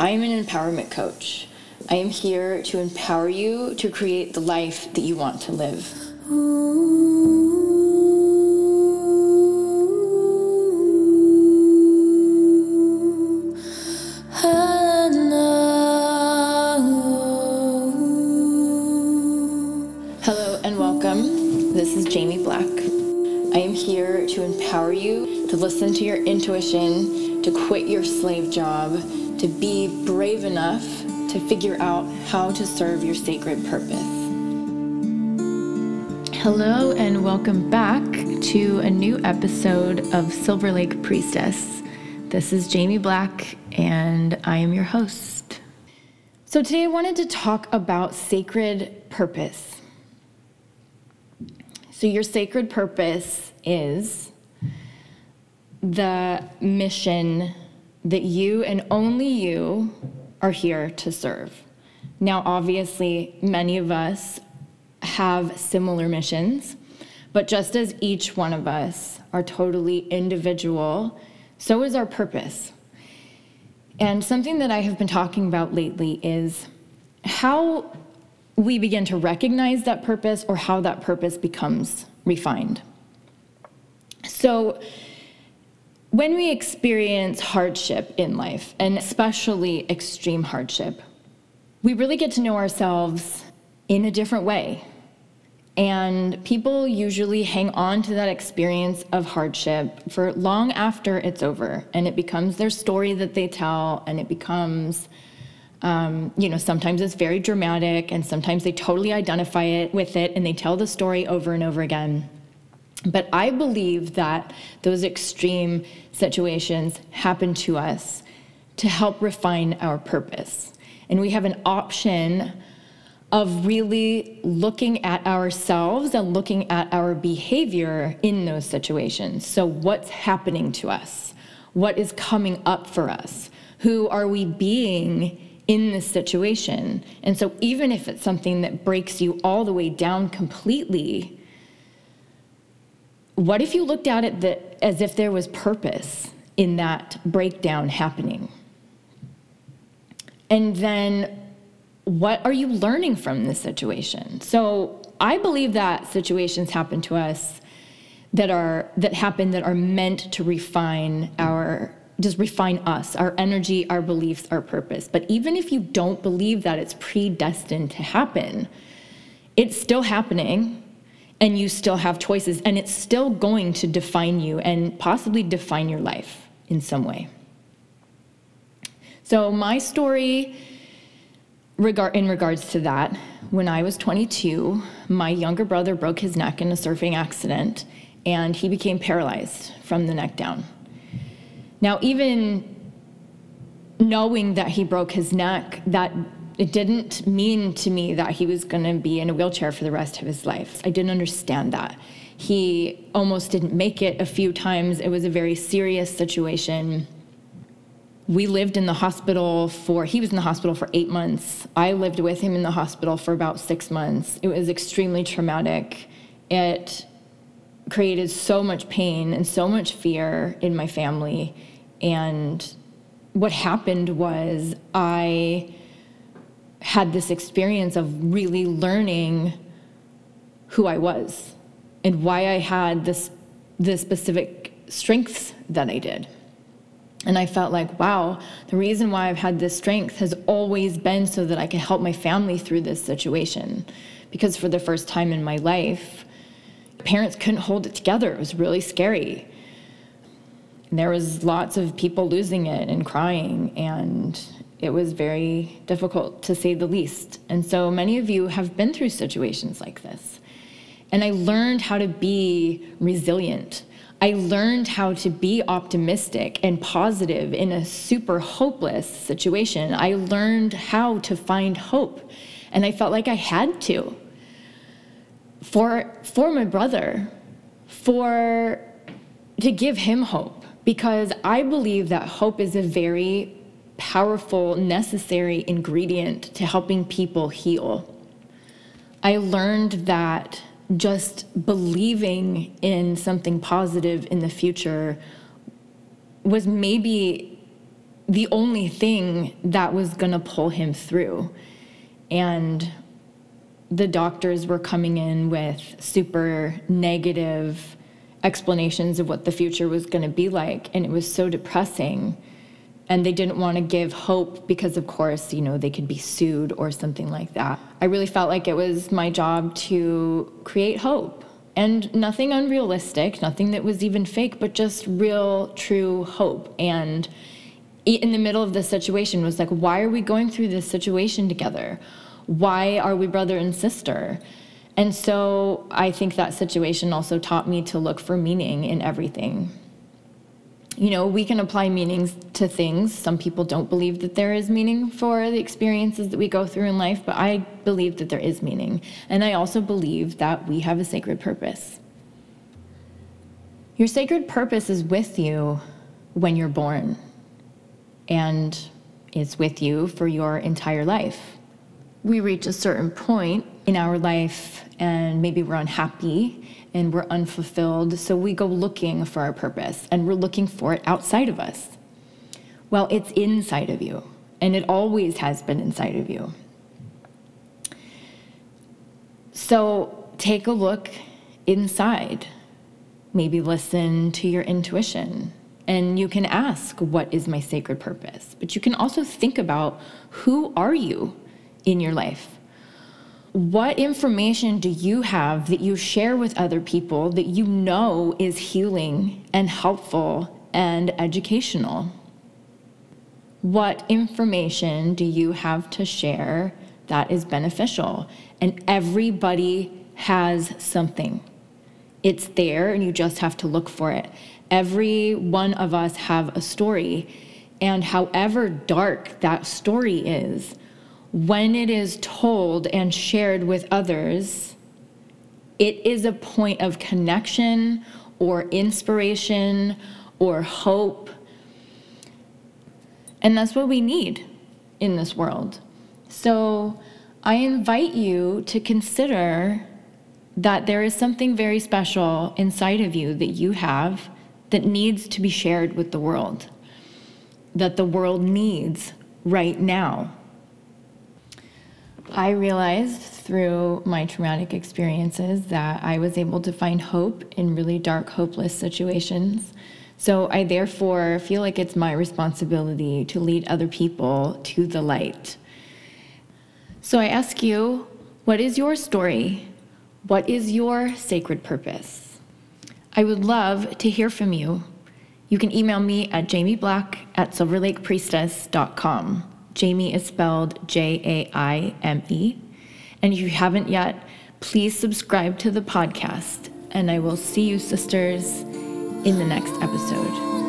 I am an empowerment coach. I am here to empower you to create the life that you want to live. Hello and welcome. This is Jaime Black. I am here to empower you to listen to your intuition, to quit your slave job, to be brave enough to figure out how to serve your sacred purpose. Hello, and welcome back to a new episode of Silver Lake Priestess. This is Jaime Black, and I am your host. So, today I wanted to talk about sacred purpose. So, your sacred purpose is the mission that you and only you are here to serve. Now, obviously, many of us have similar missions, but just as each one of us are totally individual, so is our purpose. And something that I have been talking about lately is how we begin to recognize that purpose or how that purpose becomes refined. So, when we experience hardship in life, and especially extreme hardship, we really get to know ourselves in a different way. And people usually hang on to that experience of hardship for long after it's over. And it becomes their story that they tell, and it becomes um, you know, sometimes it's very dramatic, and sometimes they totally identify it with it and they tell the story over and over again. But I believe that those extreme situations happen to us to help refine our purpose. And we have an option of really looking at ourselves and looking at our behavior in those situations. So, what's happening to us? What is coming up for us? Who are we being in this situation. And so, even if it's something that breaks you all the way down completely, what if you looked at it as if there was purpose in that breakdown happening? And then, what are you learning from this situation? So, I believe that situations happen to us that are that happen that are meant to refine our just refine us, our energy, our beliefs, our purpose. But even if you don't believe that it's predestined to happen, it's still happening and you still have choices and it's still going to define you and possibly define your life in some way. So, my story regard in regards to that, when I was 22, my younger brother broke his neck in a surfing accident and he became paralyzed from the neck down. Now, even knowing that he broke his neck, that it didn't mean to me that he was going to be in a wheelchair for the rest of his life. I didn't understand that. He almost didn't make it a few times. It was a very serious situation. We lived in the hospital for, he was in the hospital for eight months. I lived with him in the hospital for about six months. It was extremely traumatic. It created so much pain and so much fear in my family. And what happened was I had this experience of really learning who I was and why I had this the specific strengths that I did. And I felt like, wow, the reason why I've had this strength has always been so that I could help my family through this situation. Because for the first time in my life, parents couldn't hold it together. It was really scary. There was lots of people losing it and crying, and it was very difficult to say the least. And so many of you have been through situations like this. And I learned how to be resilient. I learned how to be optimistic and positive in a super hopeless situation. I learned how to find hope. And I felt like I had to for for my brother for to give him hope because I believe that hope is a very powerful necessary ingredient to helping people heal. I learned that just believing in something positive in the future was maybe the only thing that was going to pull him through. And the doctors were coming in with super negative explanations of what the future was going to be like. And it was so depressing. And they didn't want to give hope because, of course, you know, they could be sued or something like that. I really felt like it was my job to create hope and nothing unrealistic, nothing that was even fake, but just real, true hope. And in the middle of this situation was like, why are we going through this situation together? Why are we brother and sister? And so I think that situation also taught me to look for meaning in everything. You know, we can apply meanings to things. Some people don't believe that there is meaning for the experiences that we go through in life, but I believe that there is meaning. And I also believe that we have a sacred purpose. Your sacred purpose is with you when you're born and it's with you for your entire life. We reach a certain point in our life and maybe we're unhappy and we're unfulfilled, so we go looking for our purpose and we're looking for it outside of us. Well, it's inside of you, and it always has been inside of you. So take a look inside. Maybe listen to your intuition and you can ask, What is my sacred purpose? But you can also think about who are you in your life? What information do you have that you share with other people that you know is healing and helpful and educational? What information do you have to share that is beneficial? And everybody has something. It's there, and you just have to look for it. Every one of us have a story, and however dark that story is, when it is told and shared with others, it is a point of connection or inspiration or hope. And that's what we need in this world. So I invite you to consider that there is something very special inside of you that you have that needs to be shared with the world, that the world needs right now. I realized through my traumatic experiences that I was able to find hope in really dark, hopeless situations. So I therefore feel like it's my responsibility to lead other people to the light. So I ask you, what is your story? What is your sacred purpose? I would love to hear from you. You can email me at jaimeblack at silverlakepriestess.com. Jaime is spelled J A I M E. And if you haven't yet, please subscribe to the podcast. And I will see you, sisters, in the next episode.